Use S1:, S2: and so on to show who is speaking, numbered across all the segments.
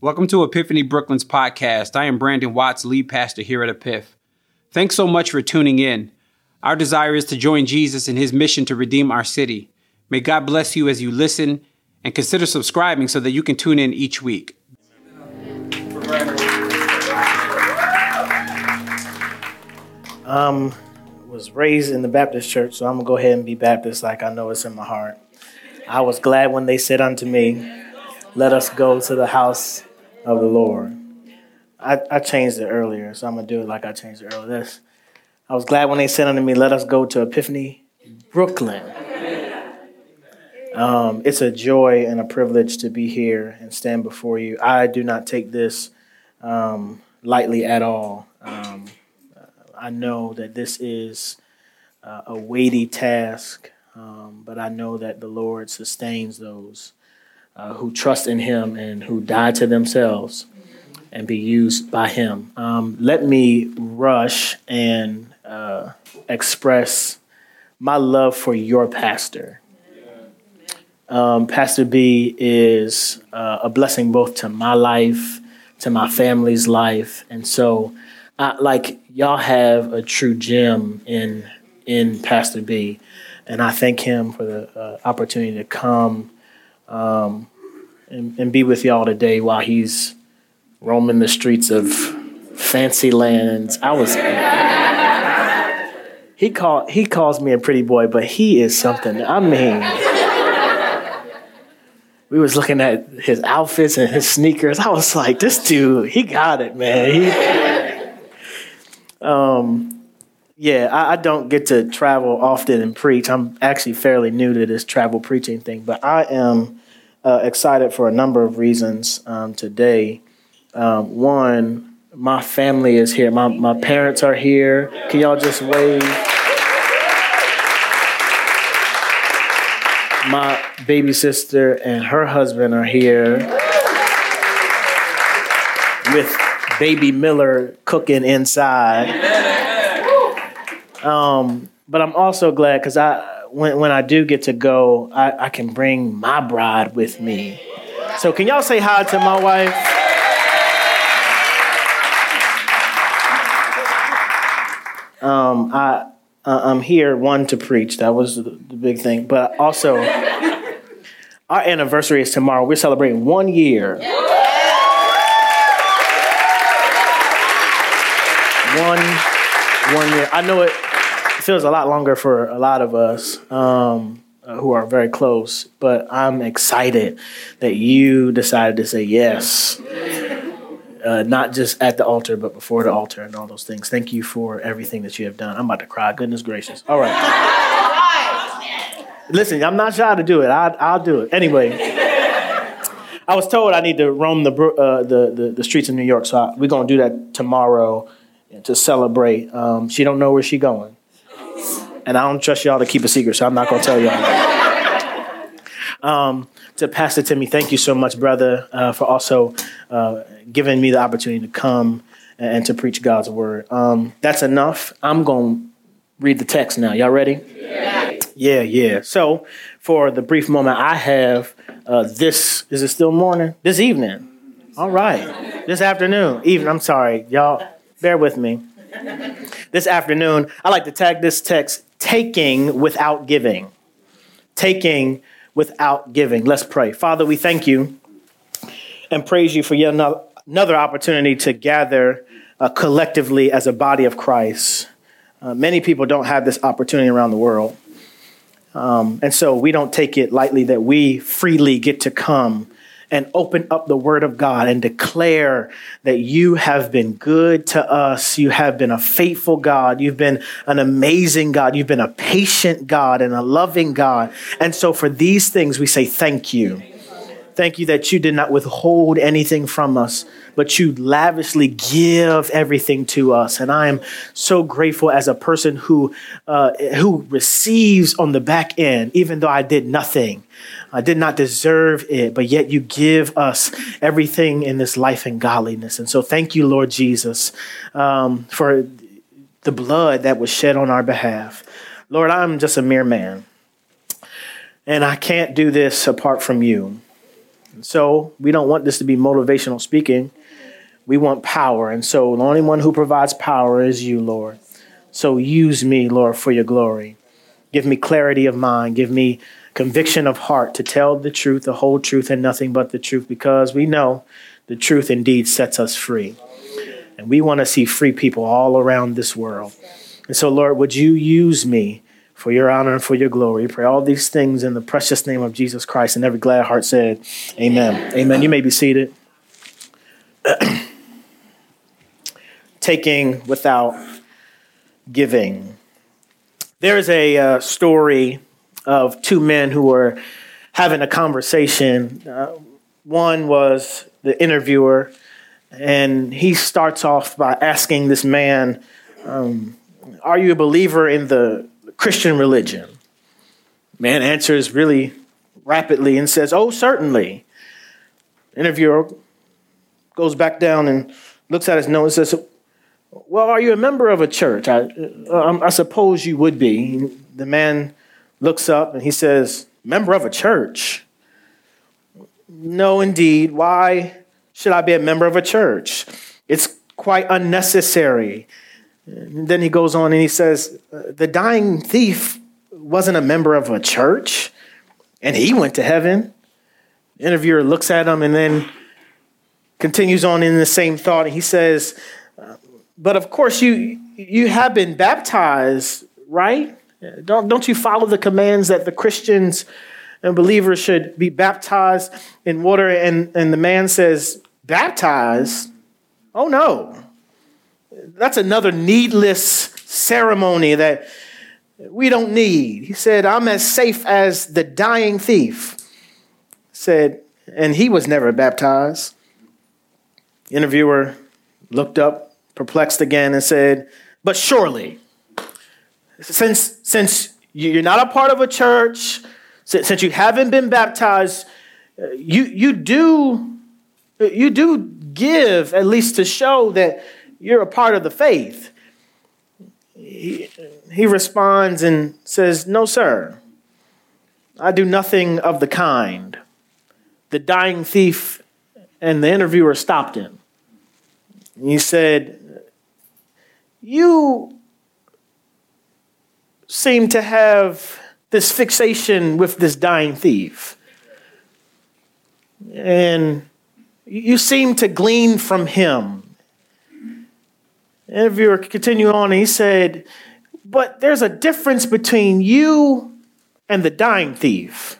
S1: Welcome to Epiphany Brooklyn's podcast. I am Brandon Watts, lead pastor here at Epiph. Thanks so much for tuning in. Our desire is to join Jesus in his mission to redeem our city. May God bless you as you listen and consider subscribing so that you can tune in each week.
S2: Um, was raised in the Baptist church, so I'm gonna go ahead and be Baptist like I know it's in my heart. I was glad when they said unto me, Let us go to the house of the Lord. I, I changed it earlier, so I'm gonna do it like I changed it earlier. This, I was glad when they said unto me, Let us go to Epiphany, Brooklyn. Um, it's a joy and a privilege to be here and stand before you. I do not take this um, lightly at all. Um, I know that this is uh, a weighty task, um, but I know that the Lord sustains those uh, who trust in Him and who die to themselves and be used by Him. Um, let me rush and uh, express my love for your pastor. Um, pastor B is uh, a blessing both to my life, to my family's life, and so, I, like y'all have a true gem in in Pastor B, and I thank him for the uh, opportunity to come um, and, and, be with y'all today while he's roaming the streets of fancy lands. I was. He called. He calls me a pretty boy, but he is something. I mean we was looking at his outfits and his sneakers. I was like, this dude, he got it, man. He, um, yeah, I, I, don't get to travel often and preach. I'm actually fairly new to this travel preaching thing, but I am uh, excited for a number of reasons um, today. Um, one, my family is here. My my parents are here. Can y'all just wave? my baby sister and her husband are here with baby Miller cooking inside. Um, but I'm also glad because I when when I do get to go, I, I can bring my bride with me. So can y'all say hi to my wife? Um, I uh, I'm here, one, to preach. That was the, the big thing. But also, our anniversary is tomorrow. We're celebrating one year. One, one year. I know it feels a lot longer for a lot of us um, uh, who are very close, but I'm excited that you decided to say yes uh, not just at the altar, but before the altar and all those things. Thank you for everything that you have done. I'm about to cry. Goodness gracious. All right. Listen, I'm not shy to do it. I, I'll do it. Anyway, I was told I need to roam the, uh, the, the, the, streets of New York, so I, we're going to do that tomorrow to celebrate. Um, she don't know where she going. And I don't trust y'all to keep a secret, so I'm not going to tell y'all. Um, to Pastor Timmy, thank you so much, brother, uh, for also uh, giving me the opportunity to come and, to preach God's word. Um, that's enough. I'm going to read the text now. Y'all ready? Yeah. Yeah, yeah. So, for the brief moment I have, uh, this is it still morning? This evening. All right. This afternoon. Even, I'm sorry, y'all, bear with me. This afternoon, I like to tag this text taking without giving. Taking without giving. Let's pray. Father, we thank you and praise you for yet another opportunity to gather uh, collectively as a body of Christ. Uh, many people don't have this opportunity around the world. Um, and so we don't take it lightly that we freely get to come and open up the word of God and declare that you have been good to us. You have been a faithful God. You've been an amazing God. You've been a patient God and a loving God. And so for these things, we say thank you. Thank you that you did not withhold anything from us, but you lavishly give everything to us. And I am so grateful as a person who, uh, who receives on the back end, even though I did nothing. I did not deserve it, but yet you give us everything in this life and godliness. And so thank you, Lord Jesus, um, for the blood that was shed on our behalf. Lord, I'm just a mere man, and I can't do this apart from you. And So we don't want this to be motivational speaking. We want power. And so the only one who provides power is you, Lord. So use me, Lord, for your glory. Give me clarity of mind. Give me conviction of heart to tell the truth, the whole truth, and nothing but the truth, because we know the truth indeed sets us free. And we want to see free people all around this world. And so, Lord, would you use me for your honor and for your glory? We pray all these things in the precious name of Jesus Christ. And every glad heart said, Amen. Amen. Amen. You may be seated. Taking without giving. There is a uh, story of two men who were having a conversation. Uh, one was the interviewer, and he starts off by asking this man, um, Are you a believer in the Christian religion? Man answers really rapidly and says, Oh, certainly. interviewer goes back down and looks at his notes and says, Well, are you a member of a church? I, uh, I suppose you would be. The man looks up and he says, Member of a church? No, indeed. Why should I be a member of a church? It's quite unnecessary. And then he goes on and he says, uh, The dying thief wasn't a member of a church, and he went to heaven. The interviewer looks at him and then continues on in the same thought. He says, uh, But of course, you, you have been baptized, right? Don't, don't you follow the commands that the Christians and believers should be baptized in water? And, and the man says, Baptized? Oh no. That's another needless ceremony that we don't need. He said, I'm as safe as the dying thief. Said, and he was never baptized. Interviewer looked up, perplexed again, and said, But surely, since, since you're not a part of a church, since you haven't been baptized, you, you, do, you do give, at least to show that you're a part of the faith. He, he responds and says, No, sir, I do nothing of the kind. The dying thief and the interviewer stopped him. He said, You seem to have this fixation with this dying thief. And you seem to glean from him And if you interviewer continued on he said, But there's a difference between you and the dying thief.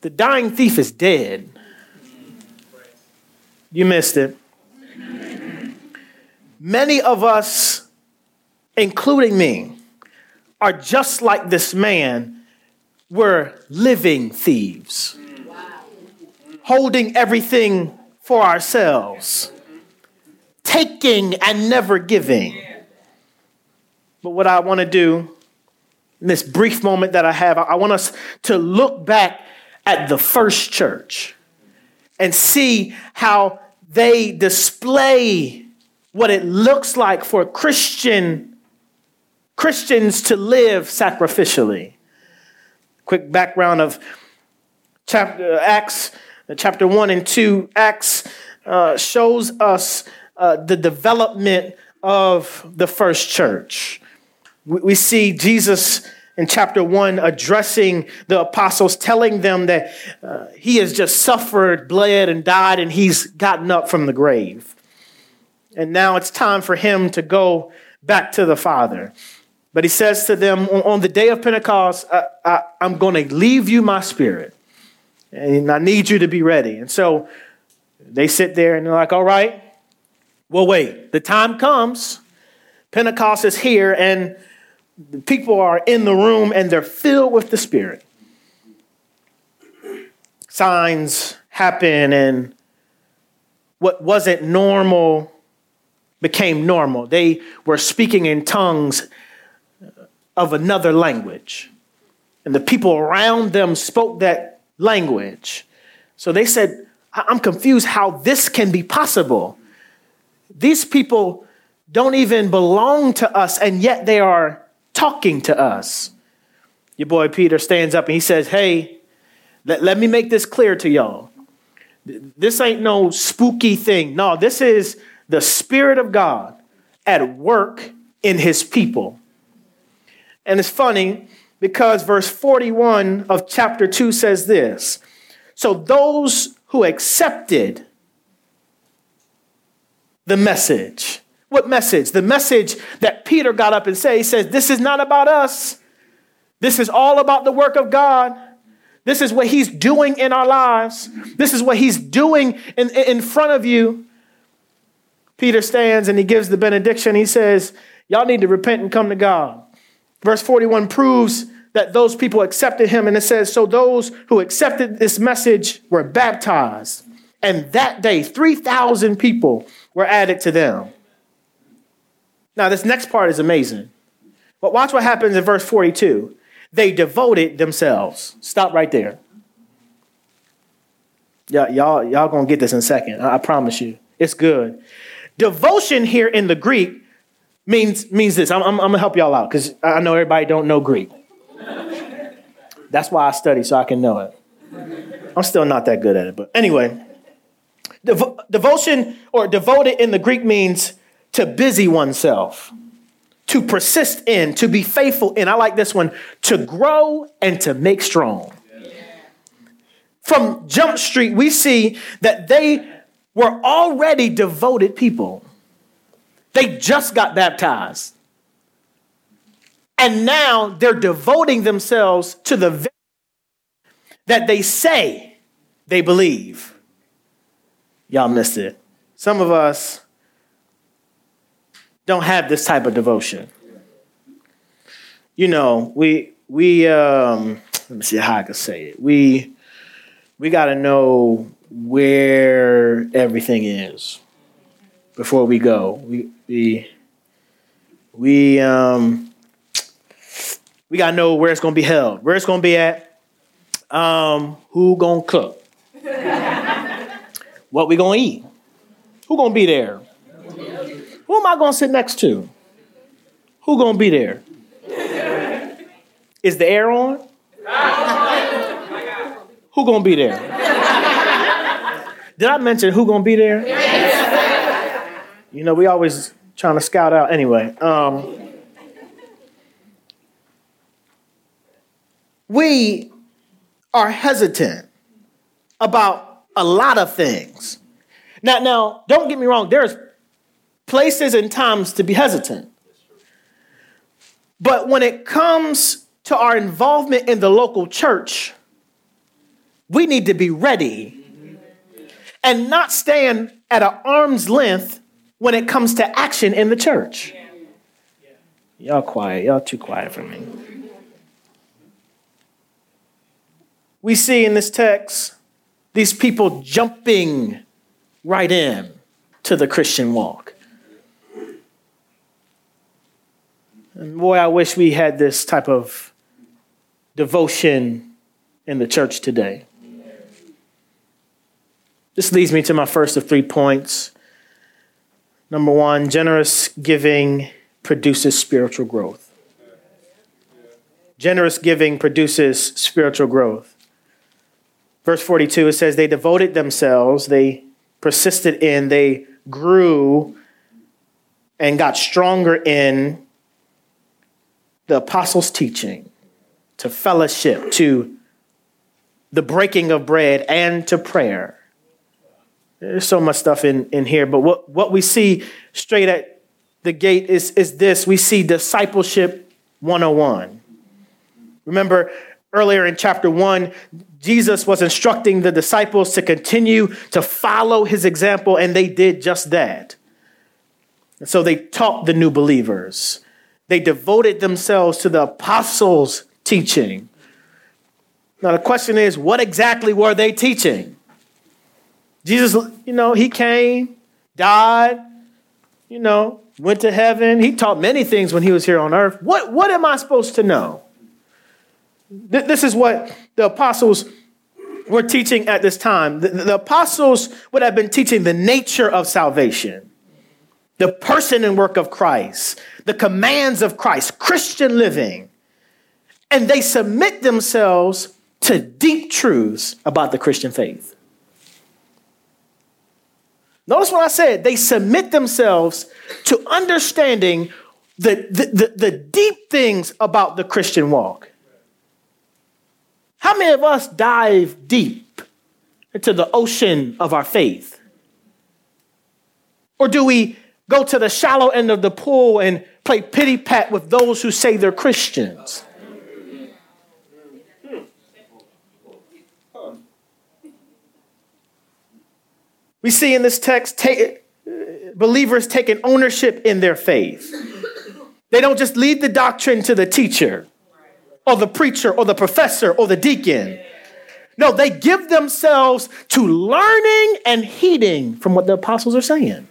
S2: The dying thief is dead. You missed it. Many of us, including me, are just like this man. We're living thieves, holding everything for ourselves taking and never giving. But what I want to do in this brief moment that I have, I want us to look back at the first church and see how they display what it looks like for a Christian Christians to live sacrificially. Quick background of chapter Acts, chapter one and two. Acts uh, shows us uh, the development of the first church. We, we see Jesus in chapter one addressing the apostles, telling them that uh, he has just suffered, bled, and died, and he's gotten up from the grave. And now it's time for him to go back to the Father. But he says to them, on the day of Pentecost, I, I'm going to leave you my spirit, and I need you to be ready. And so they sit there and they're like, all right, well, wait, the time comes, Pentecost is here, and the people are in the room and they're filled with the Spirit. Signs happen, and what wasn't normal became normal. They were speaking in tongues of another language, and the people around them spoke that language. So they said, I'm confused how this can be possible. These people don't even belong to us, and yet they are talking to us. Your boy Peter stands up and he says, Hey, let, let me make this clear to y'all. This ain't no spooky thing. No, this is the Spirit of God at work in his people. And it's funny because verse 41 of chapter 2 says this So those who accepted the message, what message? The message that Peter got up and said, he says, This is not about us. This is all about the work of God. This is what he's doing in our lives. This is what he's doing in, in front of you. Peter stands and he gives the benediction. He says, Y'all need to repent and come to God. Verse 41 proves that those people accepted him. And it says, So those who accepted this message were baptized. And that day, 3,000 people were added to them. Now, this next part is amazing. But watch what happens in verse 42 they devoted themselves. Stop right there. Y'all, y'all, y'all gonna get this in a second. I, I promise you. It's good. Devotion here in the Greek means means this. I'm, I'm, I'm gonna help y'all out because I know everybody don't know Greek. That's why I study so I can know it. I'm still not that good at it, but anyway, Devo- devotion or devoted in the Greek means to busy oneself to persist in, to be faithful in. I like this one to grow and to make strong. From Jump Street, we see that they were already devoted people. They just got baptized. And now they're devoting themselves to the that they say they believe. Y'all missed it. Some of us don't have this type of devotion. You know, we we um let me see how I can say it. We we got to know where everything is before we go. We we we um we got to know where it's going to be held. Where it's going to be at. Um who going to cook? what we going to eat? Who going to be there? Who am I going to sit next to? Who going to be there? Is the air on? Who going to be there? Did I mention who going to be there? You know, we always trying to scout out anyway. Um, we are hesitant about a lot of things. Now, now, don't get me wrong. There's places and times to be hesitant. But when it comes to our involvement in the local church, we need to be ready and not stand at an arm's length when it comes to action in the church. Y'all quiet. Y'all too quiet for me. We see in this text these people jumping right in to the Christian walk. And boy, I wish we had this type of devotion in the church today. This leads me to my first of three points. Number one, generous giving produces spiritual growth. Generous giving produces spiritual growth. Verse 42, it says, They devoted themselves, they persisted in, they grew and got stronger in the apostles' teaching, to fellowship, to the breaking of bread, and to prayer. There's so much stuff in, in here, but what, what we see straight at the gate is, is this we see discipleship 101. Remember earlier in chapter 1, Jesus was instructing the disciples to continue to follow his example, and they did just that. And so they taught the new believers. They devoted themselves to the apostles' teaching. Now, the question is, what exactly were they teaching? Jesus, you know, he came, died, you know, went to heaven. He taught many things when he was here on earth. What, what am I supposed to know? This is what the apostles were teaching at this time. The, the apostles would have been teaching the nature of salvation, the person and work of Christ, the commands of Christ, Christian living, and they submit themselves to deep truths about the Christian faith. Notice what I said. They submit themselves to understanding the, the, the, the deep things about the Christian walk. How many of us dive deep into the ocean of our faith? Or do we go to the shallow end of the pool and play pity pat with those who say they're Christians? We see in this text take, believers taking ownership in their faith. They don't just leave the doctrine to the teacher or the preacher or the professor or the deacon. No, they give themselves to learning and heeding from what the apostles are saying.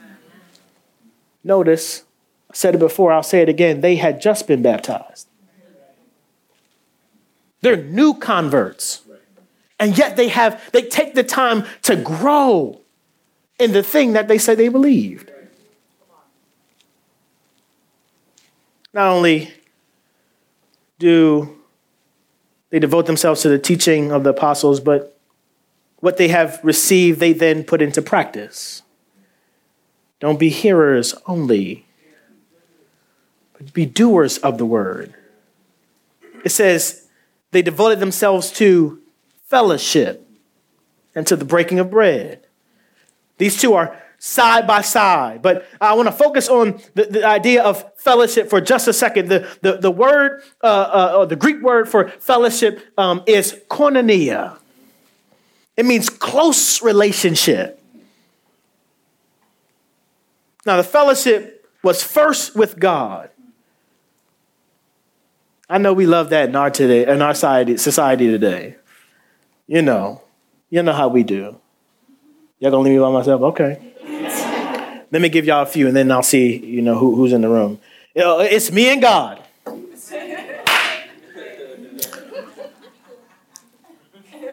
S2: Notice, I said it before, I'll say it again. They had just been baptized. They're new converts. And yet they have, they take the time to grow in the thing that they say they believed. Not only do they devote themselves to the teaching of the apostles, but what they have received, they then put into practice. Don't be hearers only, but be doers of the word. It says they devoted themselves to fellowship and to the breaking of bread. These two are side by side. But I want to focus on the, the, idea of fellowship for just a second. The, the, the word, uh, uh, or the Greek word for fellowship um, is koinonia. It means close relationship. Now, the fellowship was first with God. I know we love that in our today, in our society, society today. You know, you know how we do. Y'all gonna leave me by myself? Okay. Let me give y'all a few, and then I'll see, you know, who, who's in the room. You know, it's me and God.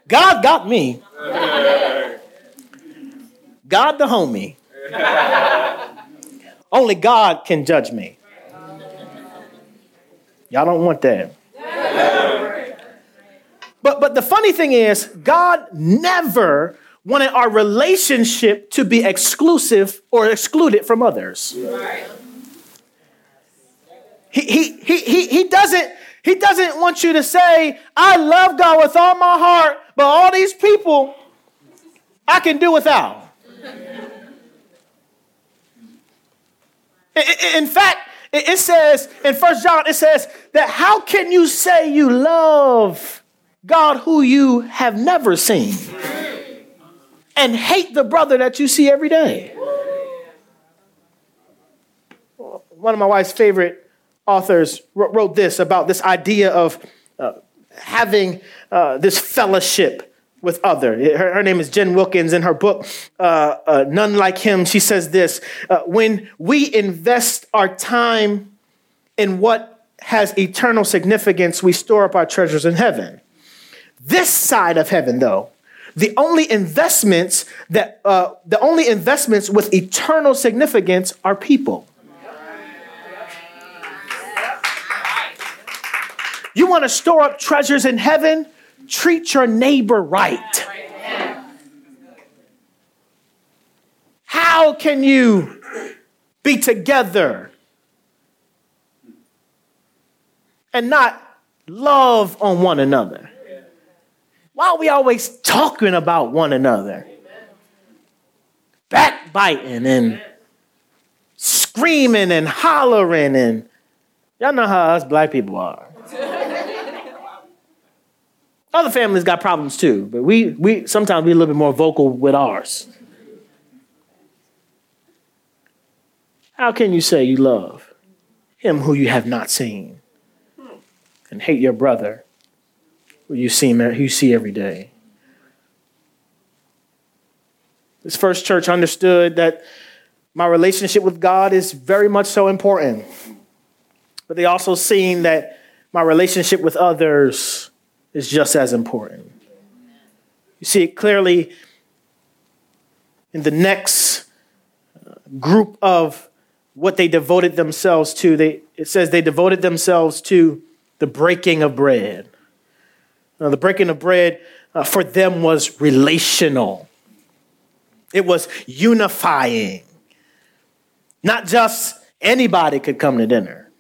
S2: God got me. God the homie. Only God can judge me. Y'all don't want that. But, but the funny thing is, God never wanted our relationship to be exclusive or excluded from others. He, he, he, he, he, doesn't, he doesn't want you to say, I love God with all my heart, but all these people I can do without. In fact, it says in First John, it says that how can you say you love God who you have never seen? And hate the brother that you see every day. One of my wife's favorite authors wrote this about this idea of uh, having uh, this fellowship with other. Her, her, name is Jen Wilkins. In her book, uh, uh None Like Him, she says this uh, When we invest our time in what has eternal significance, we store up our treasures in heaven. This side of heaven, though, the only investments that uh, the only investments with eternal significance are people. You want to store up treasures in heaven? Treat your neighbor right. How can you be together and not love on one another? Why are we always talking about one another? Backbiting and screaming and hollering and y'all know how us black people are. Other families got problems too, but we, we sometimes we a little bit more vocal with ours. How can you say you love him who you have not seen and hate your brother you see, who you see every day. This first church understood that my relationship with God is very much so important. But they also seen that my relationship with others is just as important. You see it clearly in the next uh, group of what they devoted themselves to. They, it says they devoted themselves to the breaking of bread. Now, the breaking of bread uh, for them was relational. it was unifying. Not just anybody could come to dinner.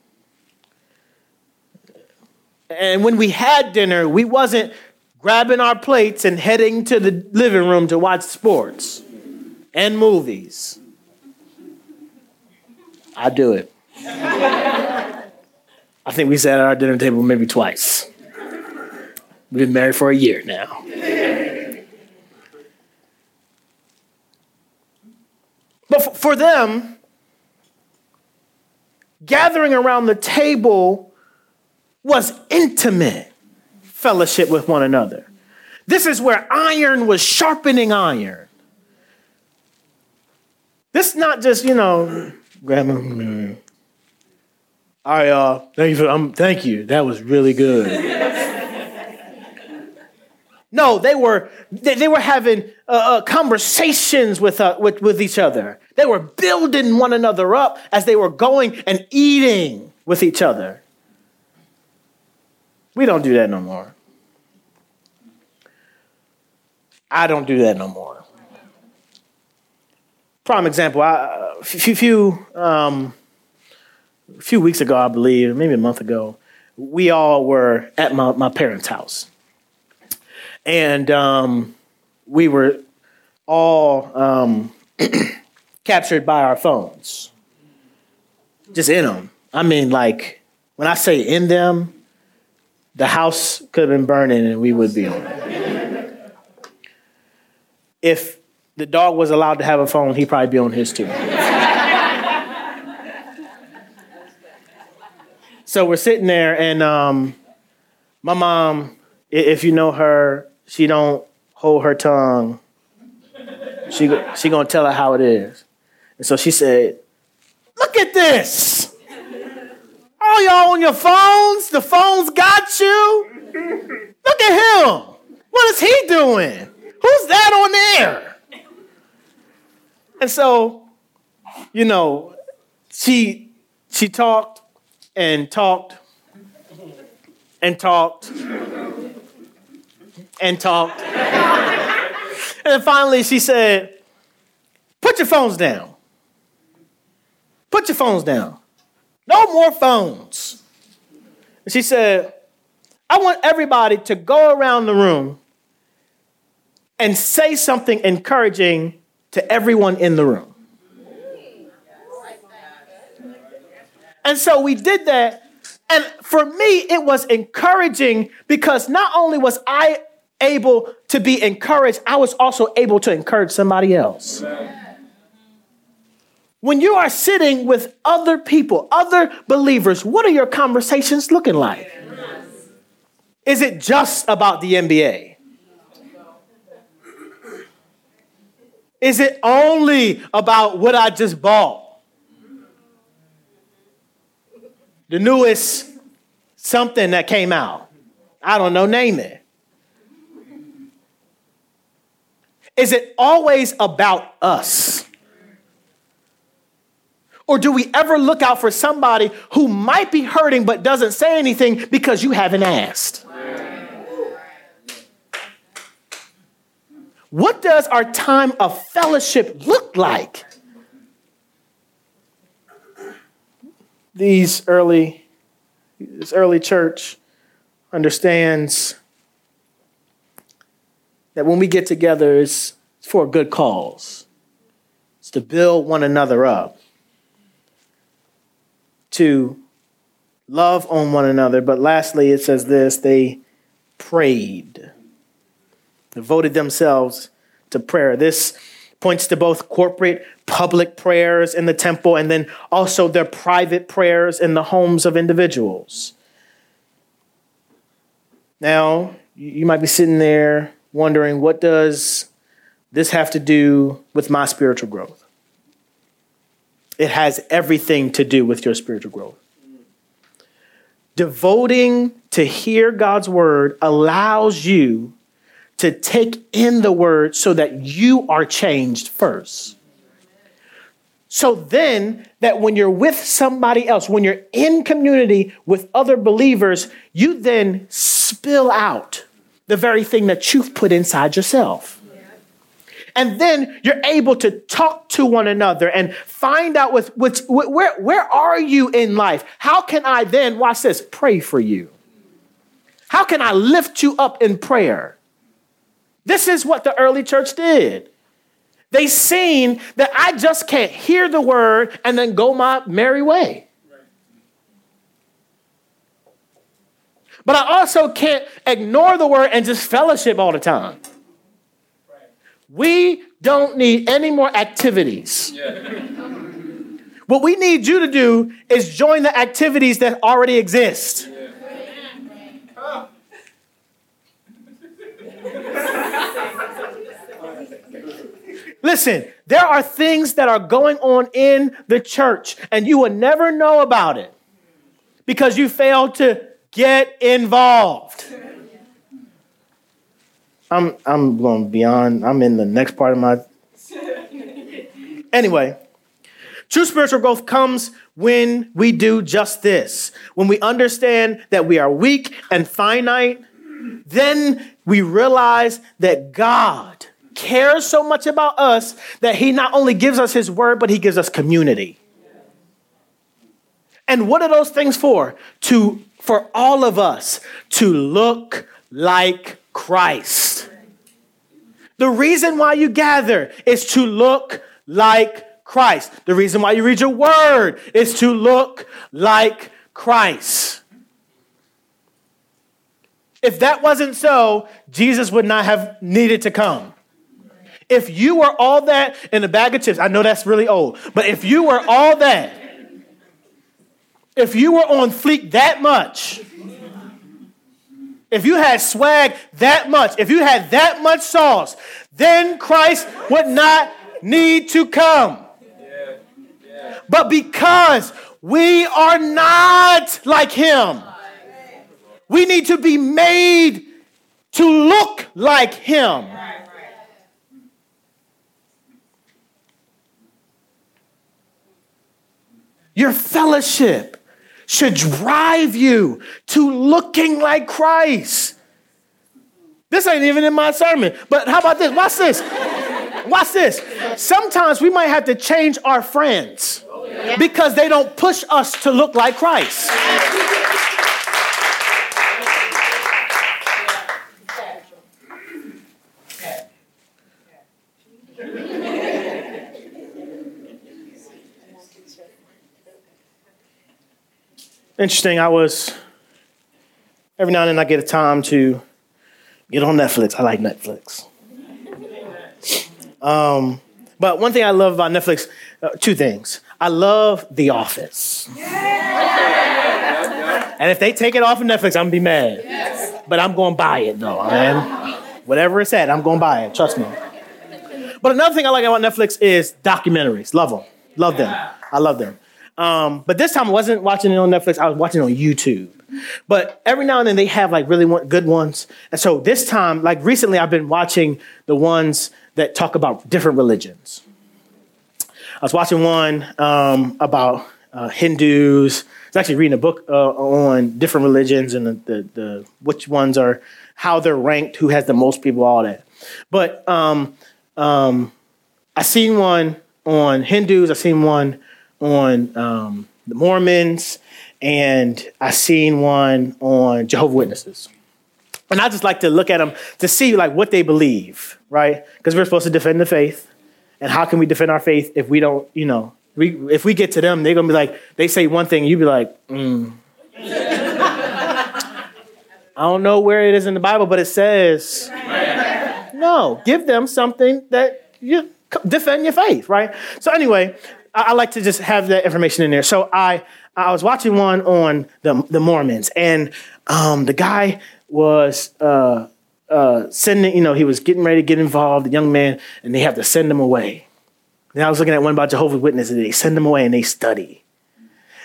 S2: And when we had dinner, we wasn't grabbing our plates and heading to the living room to watch sports and movies. I do it. I think we sat at our dinner table maybe twice. We've been married for a year now. But for them, gathering around the table was intimate fellowship with one another. This is where iron was sharpening iron. This is not just, you know, grandma. All right, y'all. Thank you. For, um, thank you. That was really good. No, they were they, they were having uh, uh, conversations with, uh, with with each other. They were building one another up as they were going and eating with each other. We don't do that no more. I don't do that no more. Prime example, I, a few, few, um, a few weeks ago, I believe, maybe a month ago, we all were at my, my parents' house and um, we were all um, captured by our phones, just in them. I mean, like when I say in them, the house could have been burning and we would be on it. If the dog was allowed to have a phone, he'd probably be on his too. so we're sitting there, and um, my mom, if you know her, she don't hold her tongue. She, she gonna tell her how it is. And so she said, look at this. All y'all on your phones, the phones got you. Look at him. What is he doing? Who's that on there? And so, you know, she she talked and talked and talked and talked. and finally she said, Put your phones down. Put your phones down. No more phones. And she said, I want everybody to go around the room and say something encouraging to everyone in the room. And so we did that. And for me, it was encouraging because not only was I able to be encouraged, I was also able to encourage somebody else. When you are sitting with other people, other believers, what are your conversations looking like? Is it just about the NBA? Is it only about what I just bought? The newest something that came out. I don't know, name it. Is it always about us? Or do we ever look out for somebody who might be hurting but doesn't say anything because you haven't asked? What does our time of fellowship look like? These early, this early church understands that when we get together, it's for a good cause. It's to build one another up, to love on one another. But lastly, it says this they prayed, devoted themselves to prayer. This points to both corporate public prayers in the temple and then also their private prayers in the homes of individuals. Now, you might be sitting there wondering what does this have to do with my spiritual growth? It has everything to do with your spiritual growth. Devoting to hear God's word allows you to take in the word so that you are changed first. So then, that when you're with somebody else, when you're in community with other believers, you then spill out the very thing that you've put inside yourself. And then you're able to talk to one another and find out with, with, where, where are you in life? How can I then, watch this, pray for you? How can I lift you up in prayer? This is what the early church did. They seen that I just can't hear the word and then go my merry way. But I also can't ignore the word and just fellowship all the time. We don't need any more activities. What we need you to do is join the activities that already exist. Listen, there are things that are going on in the church, and you will never know about it because you failed to get involved. I'm I'm going beyond. I'm in the next part of my. Anyway, true spiritual growth comes when we do just this. When we understand that we are weak and finite, then we realize that God cares so much about us that He not only gives us His word, but He gives us community. And what are those things for? To for all of us to look like Christ. The reason why you gather is to look like Christ. The reason why you read your word is to look like Christ. If that wasn't so, Jesus would not have needed to come. If you were all that in a bag of chips, I know that's really old, but if you were all that, if you were on fleek that much, if you had swag that much, if you had that much sauce, then Christ would not need to come. But because we are not like him, we need to be made to look like him. Your fellowship should drive you to looking like Christ. This ain't even in my sermon, but how about this? Watch this. Watch this. Sometimes we might have to change our friends because they don't push us to look like Christ. Interesting. I was every now and then I get a time to get on Netflix. I like Netflix. Um, but one thing I love about Netflix, uh, two things. I love The Office. And if they take it off of Netflix, I'm gonna be mad. But I'm gonna buy it though, man. Whatever it's at, I'm gonna buy it. Trust me. But another thing I like about Netflix is documentaries. Love them. Love them. I love them. Um, but this time I wasn't watching it on Netflix. I was watching it on YouTube. But every now and then they have like really good ones. And so this time, like recently, I've been watching the ones that talk about different religions. I was watching one um, about uh, Hindus. I was actually reading a book uh, on different religions and the, the, the, which ones are how they're ranked, who has the most people, all that. But um, um, I seen one on Hindus. I seen one on um, the Mormons, and I seen one on Jehovah Witnesses. And I just like to look at them to see like what they believe, right? Because we're supposed to defend the faith. And how can we defend our faith if we don't, you know, we, if we get to them, they're gonna be like, they say one thing, you'd be like, mm. I don't know where it is in the Bible, but it says, no, give them something that you defend your faith, right? So anyway, I, like to just have that information in there. So I I was watching one on the the Mormons, and um, the guy was uh, uh, sending. You know, he was getting ready to get involved. The young man, and they have to send him away. And I was looking at one about Jehovah's Witnesses. They send them away and they study.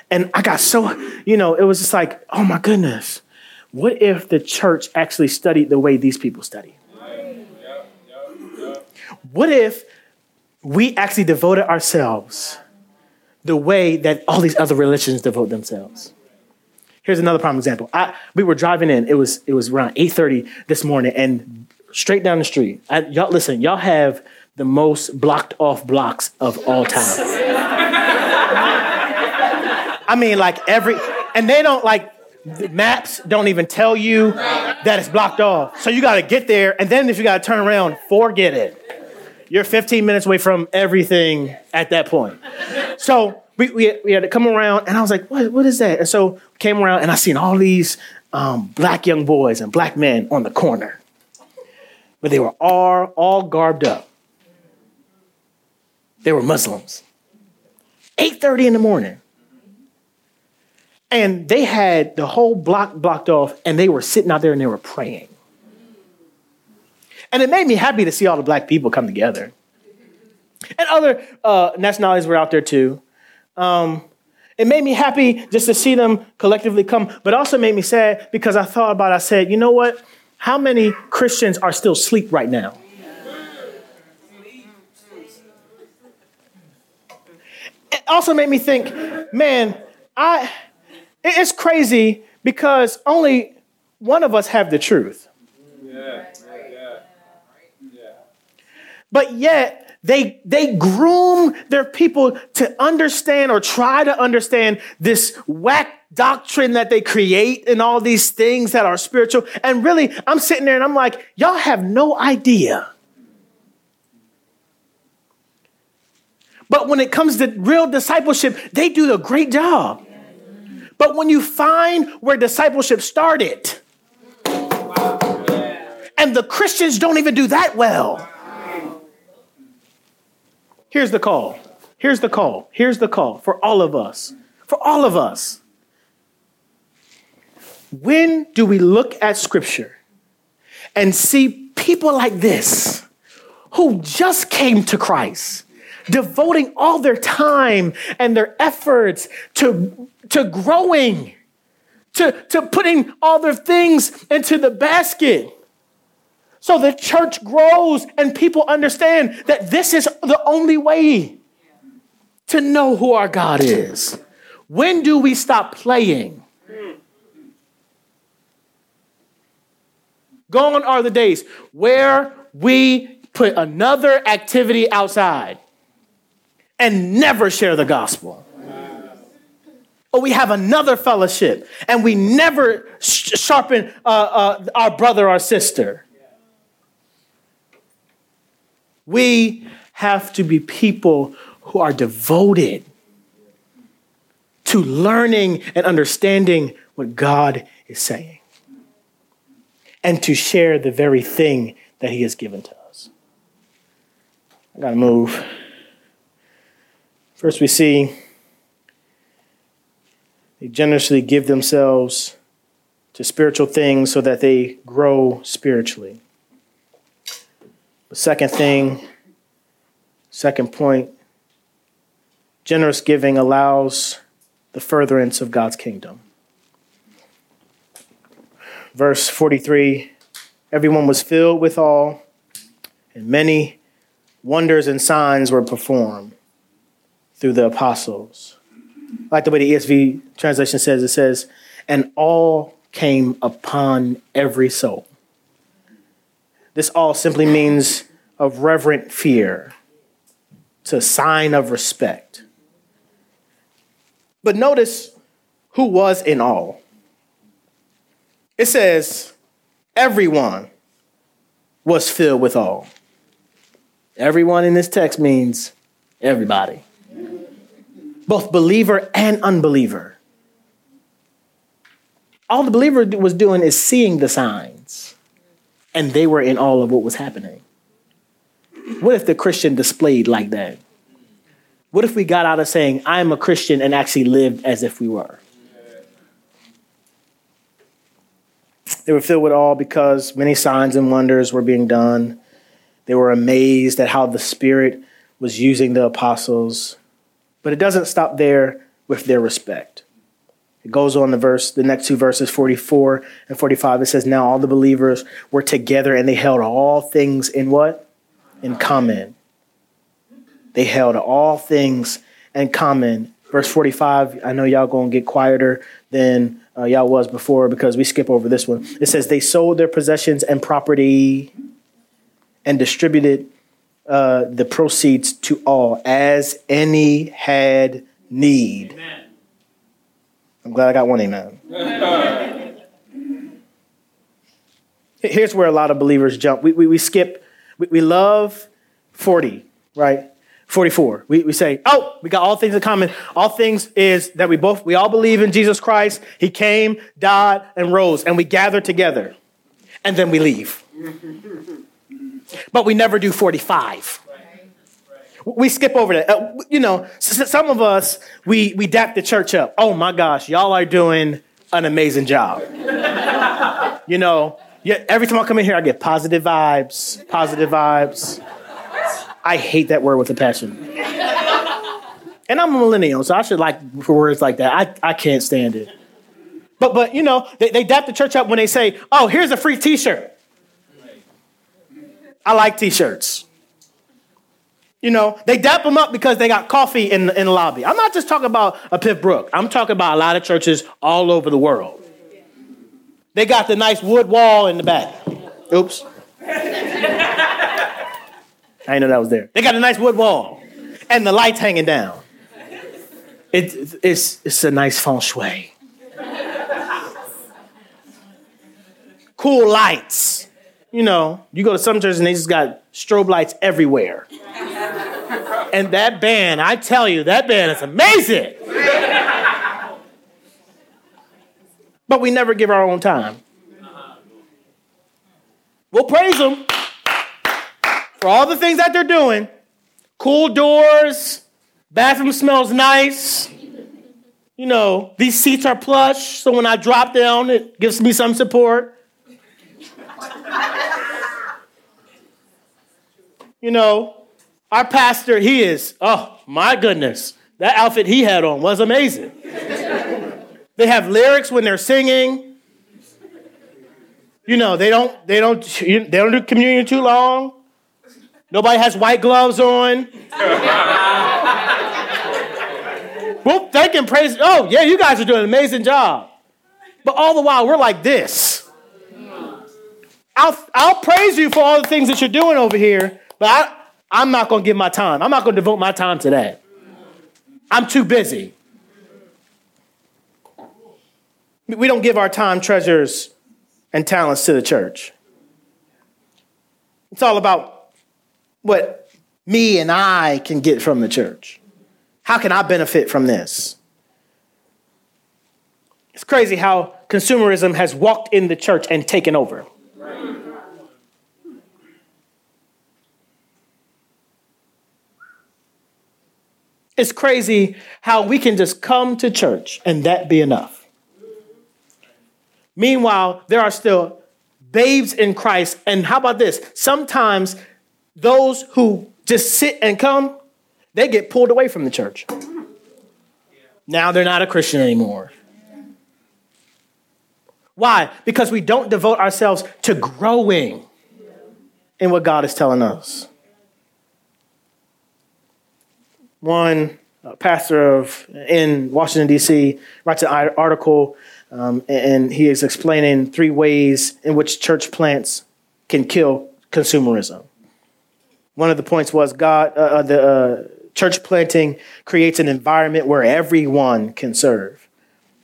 S2: And I got so, you know, it was just like, oh my goodness, what if the church actually studied the way these people study? What if we actually devoted ourselves the way that all these other religions devote themselves. Here's another prime example. I, we were driving in. It was it was around 8:30 this morning, and straight down the street. I, y'all listen. Y'all have the most blocked off blocks of all time. I mean, like every, and they don't like, the maps don't even tell you that it's blocked off. So you got to get there, and then if you got to turn around, forget it. You're 15 minutes away from everything at that point. So we, we, we had to come around, and I was like, what, what is that? And so came around, and I seen all these um, black young boys and black men on the corner. But they were all, all garbed up. They were Muslims. 8.30 in the morning. And they had the whole block blocked off, and they were sitting out there and they were praying. And it made me happy to see all the black people come together. And other uh, nationalities were out there too. Um, it made me happy just to see them collectively come, but also made me sad because I thought about it. I said, you know what? How many Christians are still asleep right now? It also made me think, man, I it's crazy because only one of us have the truth. Yeah. But yet they, they groom their people to understand or try to understand this whack doctrine that they create and all these things that are spiritual. And really, I'm sitting there and I'm like, y'all have no idea. But when it comes to real discipleship, they do a great job. But when you find where discipleship started, and the Christians don't even do that well. Here's the call. Here's the call. Here's the call for all of us. For all of us. When do we look at Scripture and see people like this who just came to Christ, devoting all their time and their efforts to, to growing, to, to putting all their things into the basket? So the church grows and people understand that this is the only way to know who our God is. When do we stop playing? Gone are the days where we put another activity outside and never share the gospel. Or we have another fellowship and we never sharpen uh, uh, our brother or sister. We have to be people who are devoted to learning and understanding what God is saying and to share the very thing that He has given to us. I gotta move. First, we see they generously give themselves to spiritual things so that they grow spiritually. The second thing, second point, generous giving allows the furtherance of God's kingdom. Verse 43 Everyone was filled with awe, and many wonders and signs were performed through the apostles. I like the way the ESV translation says it says, and all came upon every soul. This all simply means of reverent fear. It's a sign of respect. But notice who was in all. It says, everyone was filled with all. Everyone in this text means everybody, both believer and unbeliever. All the believer was doing is seeing the signs and they were in all of what was happening. What if the Christian displayed like that? What if we got out of saying, I'm a Christian, and actually lived as if we were? They were filled with awe because many signs and wonders were being done. They were amazed at how the Spirit was using the apostles. But it doesn't stop there with their respect. It goes on the verse, the next two verses, 44 and 45. It says, Now all the believers were together and they held all things in what? In common. They held all things in common. Verse 45, I know y'all gonna get quieter than uh, y'all was before because we skip over this one. It says, They sold their possessions and property and distributed uh, the proceeds to all as any had need. Amen. I'm glad I got one amen. Here's where a lot of believers jump. We, we, we skip, we, we love 40, right? 44. We, we say, oh, we got all things in common. All things is that we both, we all believe in Jesus Christ. He came, died, and rose, and we gather together. And then we leave. but we never do 45. We skip over that. Uh, you know, some of us, we, we dap the church up. Oh my gosh, y'all are doing an amazing job. you know, every time I come in here, I get positive vibes, positive vibes. I hate that word with a passion. And I'm a millennial, so I should like for words like that. I, I can't stand it. But but you know, they, they dap the church up when they say, oh, here's a free t-shirt. I like t-shirts. You know, they dap them up because they got coffee in, in the lobby. I'm not just talking about a Piff Brook. I'm talking about a lot of churches all over the world. They got the nice wood wall in the back. Oops. I didn't know that was there. They got a nice wood wall and the lights hanging down. It, it's, it's a nice feng shui. cool lights. You know, you go to some churches and they just got strobe lights everywhere. And that band, I tell you, that band is amazing. but we never give our own time. We'll praise them for all the things that they're doing. Cool doors, bathroom smells nice. You know, these seats are plush, so when I drop down, it gives me some support. you know, our pastor, he is, oh my goodness, that outfit he had on was amazing. they have lyrics when they're singing. You know, they don't they don't they don't do communion too long. Nobody has white gloves on. well, thank and praise. Oh, yeah, you guys are doing an amazing job. But all the while, we're like this. I'll, I'll praise you for all the things that you're doing over here, but I, I'm not going to give my time. I'm not going to devote my time to that. I'm too busy. We don't give our time, treasures, and talents to the church. It's all about what me and I can get from the church. How can I benefit from this? It's crazy how consumerism has walked in the church and taken over. It's crazy how we can just come to church and that be enough. Meanwhile, there are still babes in Christ. And how about this? Sometimes those who just sit and come, they get pulled away from the church. Now they're not a Christian anymore. Why? Because we don't devote ourselves to growing in what God is telling us. One pastor of in Washington D.C. writes an article, um, and he is explaining three ways in which church plants can kill consumerism. One of the points was God, uh, uh, the uh, church planting creates an environment where everyone can serve.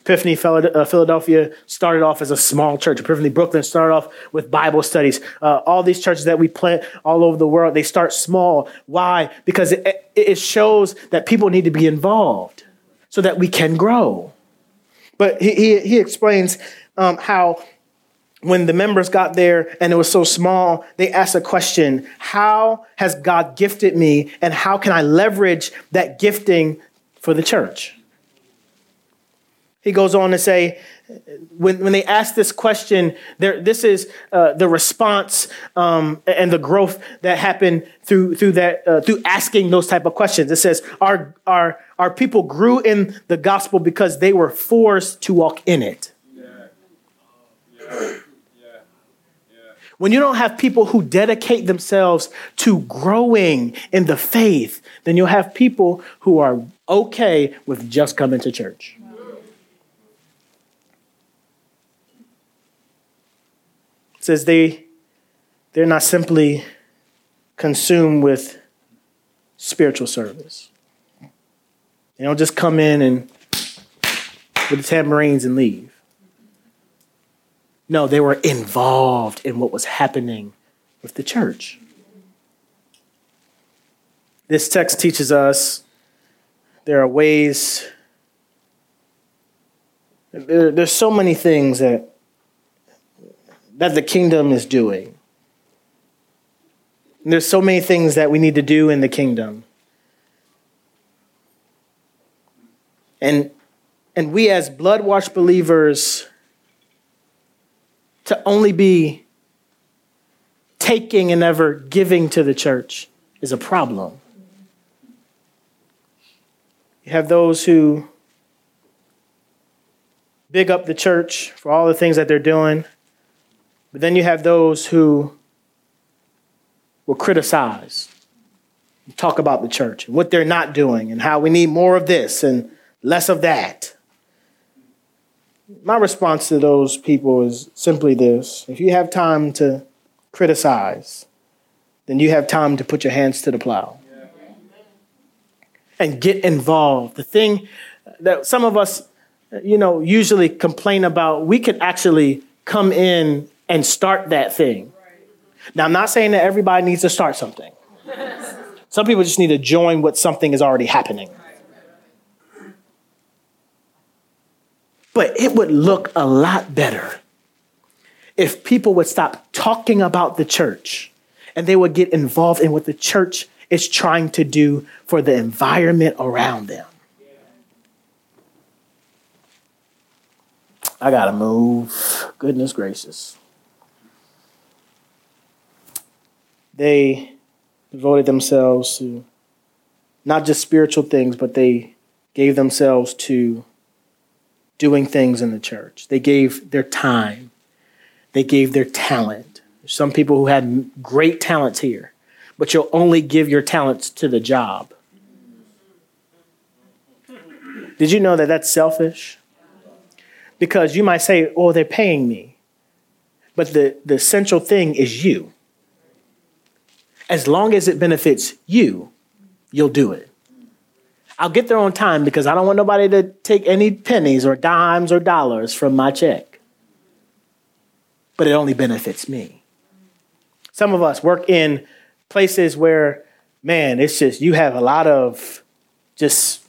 S2: Epiphany uh, Philadelphia started off as a small church. Epiphany Brooklyn started off with Bible studies. Uh, all these churches that we plant all over the world, they start small. Why? Because it, it shows that people need to be involved so that we can grow. But he, he, he explains um, how when the members got there and it was so small, they asked a question How has God gifted me, and how can I leverage that gifting for the church? He goes on to say, when, when they ask this question, this is uh, the response um, and the growth that happened through, through, that, uh, through asking those type of questions. It says, our, our, our people grew in the gospel because they were forced to walk in it. When you don't have people who dedicate themselves to growing in the faith, then you'll have people who are okay with just coming to church. It says they they're not simply consumed with spiritual service. They don't just come in and with the tambourines and leave. No, they were involved in what was happening with the church. This text teaches us there are ways, there, there's so many things that, that the kingdom is doing. And there's so many things that we need to do in the kingdom. And, and we, as blood washed believers, to only be taking and ever giving to the church is a problem. You have those who big up the church for all the things that they're doing, but then you have those who will criticize, talk about the church and what they're not doing and how we need more of this and less of that. My response to those people is simply this if you have time to criticize, then you have time to put your hands to the plow and get involved. The thing that some of us, you know, usually complain about, we could actually come in and start that thing. Now, I'm not saying that everybody needs to start something. Some people just need to join what something is already happening. But it would look a lot better if people would stop talking about the church and they would get involved in what the church is trying to do for the environment around them. I gotta move. Goodness gracious. They devoted themselves to not just spiritual things, but they gave themselves to doing things in the church. They gave their time, they gave their talent. There's some people who had great talents here, but you'll only give your talents to the job. Did you know that that's selfish? Because you might say, oh, they're paying me. But the, the central thing is you. As long as it benefits you, you'll do it. I'll get there on time because I don't want nobody to take any pennies or dimes or dollars from my check. But it only benefits me. Some of us work in places where, man, it's just you have a lot of just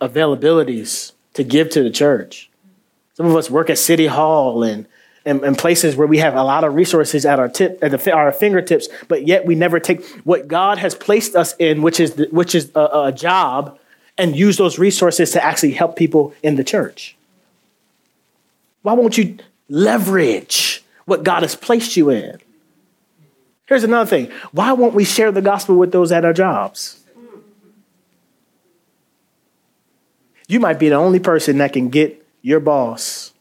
S2: availabilities to give to the church. Some of us work at City Hall and and, and, places where we have a lot of resources at our tip at the, our fingertips, but yet we never take what God has placed us in, which is the, which is a, a job, and use those resources to actually help people in the church. Why won't you leverage what God has placed you in? Here's another thing. Why won't we share the gospel with those at our jobs? You might be the only person that can get your boss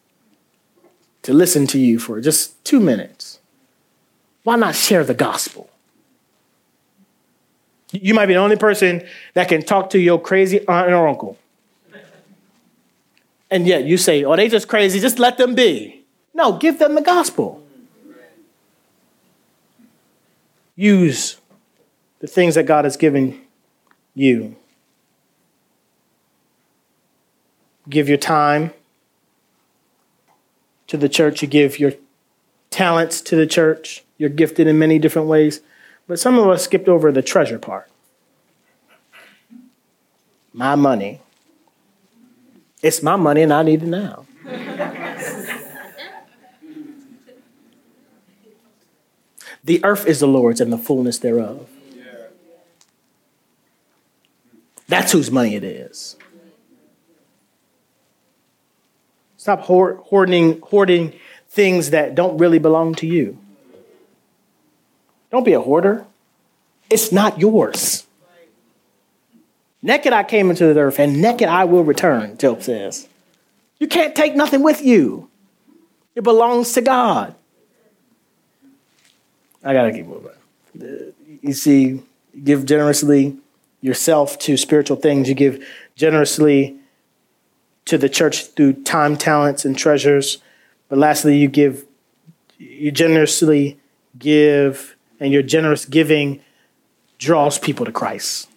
S2: to listen to you for just two minutes. Why not share the gospel? You might be the only person that can talk to your crazy aunt or uncle. And yet you say, oh, they just crazy, just let them be. No, give them the gospel. Use the things that God has given you. Give your time, to the church, you give your talents to the church, you're gifted in many different ways. But some of us skipped over the treasure part. My money. It's my money and I need it now. the earth is the Lord's and the fullness thereof. That's whose money it is. Stop hoarding, hoarding things that don't really belong to you. Don't be a hoarder. It's not yours. Naked I came into the earth, and naked I will return, Job says. You can't take nothing with you. It belongs to God. I gotta keep moving. Uh, you see, give generously yourself to spiritual things. You give generously to the church through time, talents, and treasures. But lastly, you give, you generously give, and your generous giving draws people to Christ.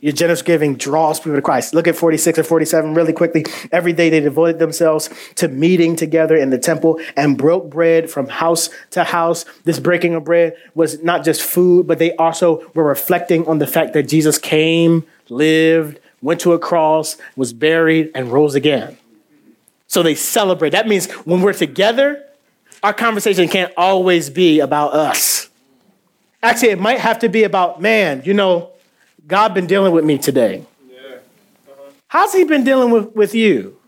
S2: Your generous giving draws people to Christ. Look at 46 and 47 really quickly. Every day they devoted themselves to meeting together in the temple and broke bread from house to house. This breaking of bread was not just food, but they also were reflecting on the fact that Jesus came, lived, went to a cross, was buried, and rose again. So they celebrate. That means when we're together, our conversation can't always be about us. Actually, it might have to be about, man, you know, God been dealing with me today. Yeah. Uh-huh. How's he been dealing with, with you?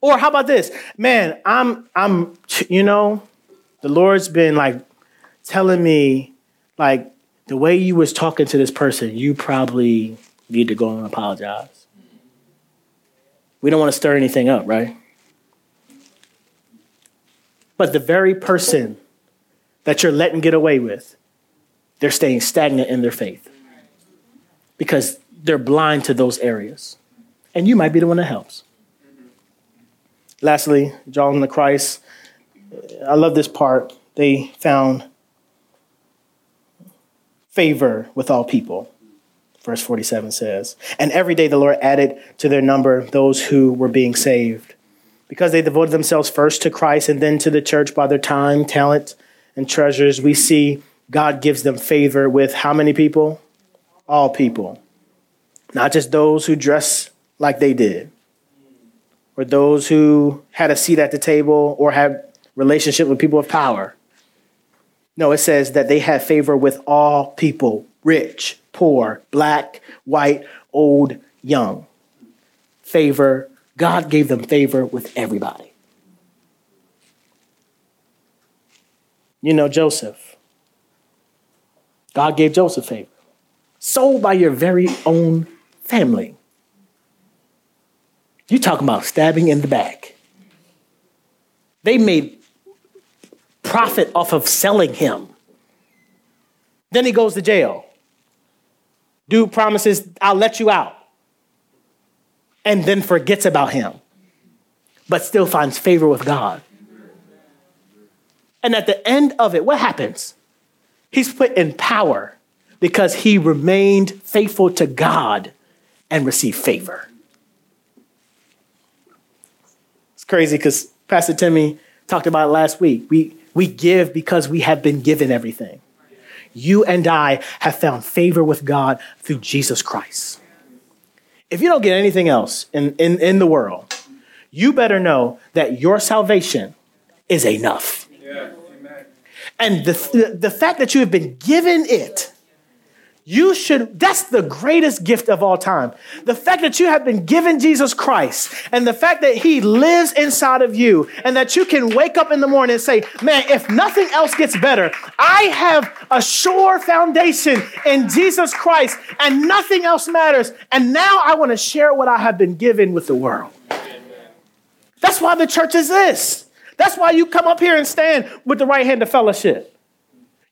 S2: Or how about this? Man, I'm I'm you know, the Lord's been like telling me like the way you was talking to this person, you probably need to go and apologize. We don't want to stir anything up, right? But the very person that you're letting get away with, they're staying stagnant in their faith because they're blind to those areas. And you might be the one that helps. Lastly, John the Christ, I love this part. They found favor with all people. Verse 47 says, And every day the Lord added to their number those who were being saved. Because they devoted themselves first to Christ and then to the church by their time, talent, and treasures, we see God gives them favor with how many people? all people, not just those who dress like they did, or those who had a seat at the table or had relationship with people of power. No, it says that they had favor with all people, rich, poor, black, white, old, young. Favor, God gave them favor with everybody. You know Joseph. God gave Joseph favor sold by your very own family. You talking about stabbing in the back. They made profit off of selling him. Then he goes to jail. Dude promises, I'll let you out. And then forgets about him, but still finds favor with God. And at the end of it, what happens? He's put in power because he remained faithful to God and received favor. It's crazy because Pastor Timmy talked about it last week. We, we give because we have been given everything. You and I have found favor with God through Jesus Christ. If you don't get anything else in, in, in the world, you better know that your salvation is enough. Yeah. And the, the fact that you have been given it you should, that's the greatest gift of all time. The fact that you have been given Jesus Christ and the fact that he lives inside of you and that you can wake up in the morning and say, man, if nothing else gets better, I have a sure foundation in Jesus Christ and nothing else matters. And now I want to share what I have been given with the world. That's why the church is this. That's why you come up here and stand with the right hand of fellowship.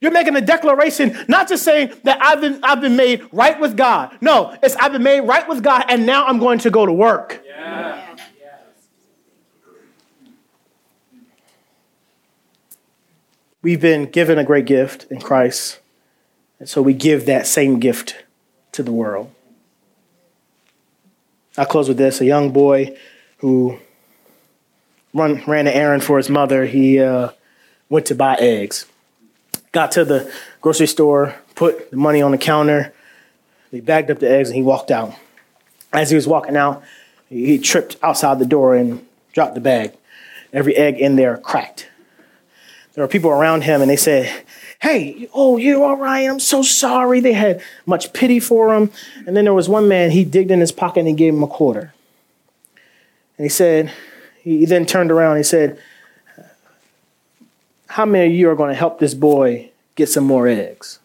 S2: You're making a declaration, not just saying that I've been, I've been made right with God. No, it's I've been made right with God and now I'm going to go to work. Yeah. We've been given a great gift in Christ, and so we give that same gift to the world. I'll close with this. A young boy who run, ran an errand for his mother, he uh, went to buy eggs got to the grocery store, put the money on the counter. He bagged up the eggs and he walked out. As he was walking out, he tripped outside the door and dropped the bag. Every egg in there cracked. There were people around him and they said, Hey, oh, you're all right. I'm so sorry. They had much pity for him. And then there was one man, he digged in his pocket and he gave him a quarter. And he said, he then turned around and he said, how many of you are going to help this boy get some more eggs?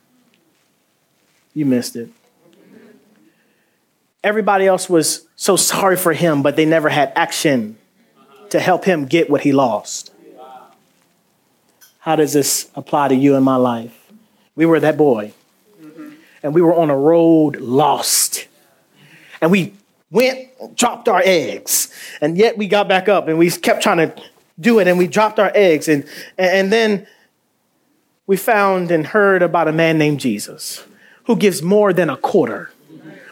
S2: You missed it. Everybody else was so sorry for him, but they never had action to help him get what he lost. How does this apply to you in my life? We were that boy, and we were on a road lost. And we went, dropped our eggs, and yet we got back up and we kept trying to do it and we dropped our eggs and and then we found and heard about a man named Jesus who gives more than a quarter,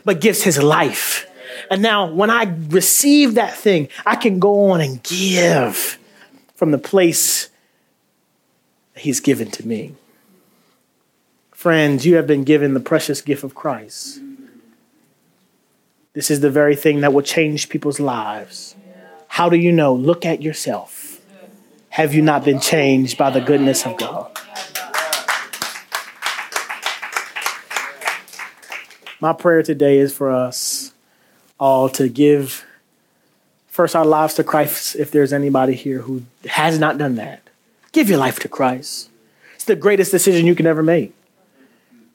S2: but gives his life. And now, when I receive that thing, I can go on and give from the place he's given to me. Friends, you have been given the precious gift of Christ. This is the very thing that will change people's lives. How do you know? Look at yourself. Have you not been changed by the goodness of God? My prayer today is for us all to give first our lives to Christ if there's anybody here who has not done that. Give your life to Christ. It's the greatest decision you can ever make.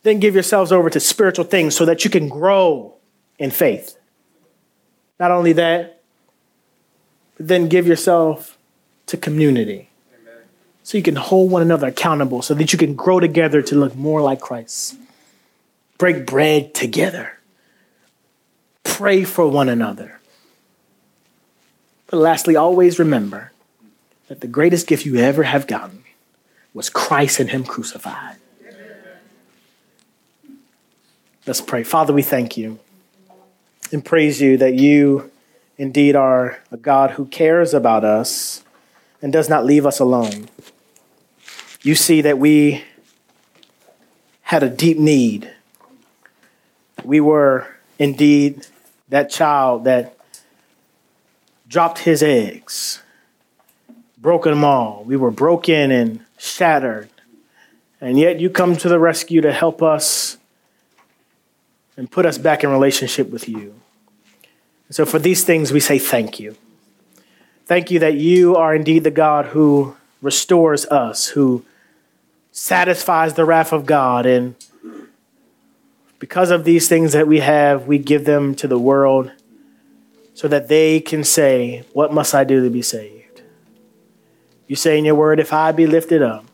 S2: Then give yourselves over to spiritual things so that you can grow in faith. Not only that, then give yourself to community. So you can hold one another accountable so that you can grow together to look more like Christ. Break bread together. Pray for one another. But lastly, always remember that the greatest gift you ever have gotten was Christ and Him crucified. Let's pray. Father, we thank you and praise you that you indeed are a God who cares about us and does not leave us alone. You see that we had a deep need. We were indeed that child that dropped his eggs, broken them all. We were broken and shattered. And yet you come to the rescue to help us and put us back in relationship with you. So for these things, we say thank you. Thank you that you are indeed the God who restores us, who satisfies the wrath of God. And because of these things that we have, we give them to the world so that they can say, What must I do to be saved? You say in your word, If I be lifted up,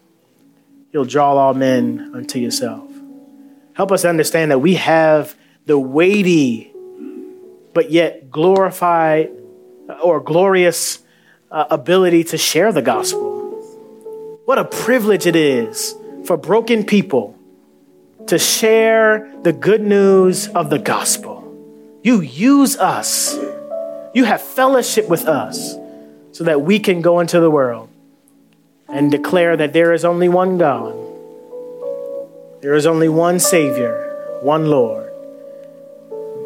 S2: you'll draw all men unto yourself. Help us understand that we have the weighty but yet glorified or glorious uh, ability to share the gospel. What a privilege it is for broken people to share the good news of the gospel. You use us, you have fellowship with us so that we can go into the world and declare that there is only one God, there is only one Savior, one Lord,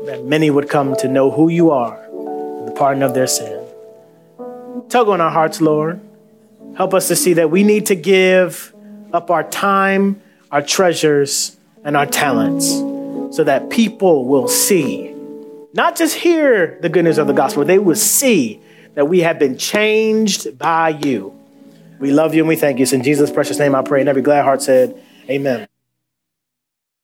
S2: that many would come to know who you are pardon of their sin. Tug on our hearts, Lord. Help us to see that we need to give up our time, our treasures, and our talents so that people will see, not just hear the good news of the gospel, they will see that we have been changed by you. We love you and we thank you. It's in Jesus' precious name I pray. And every glad heart said, Amen.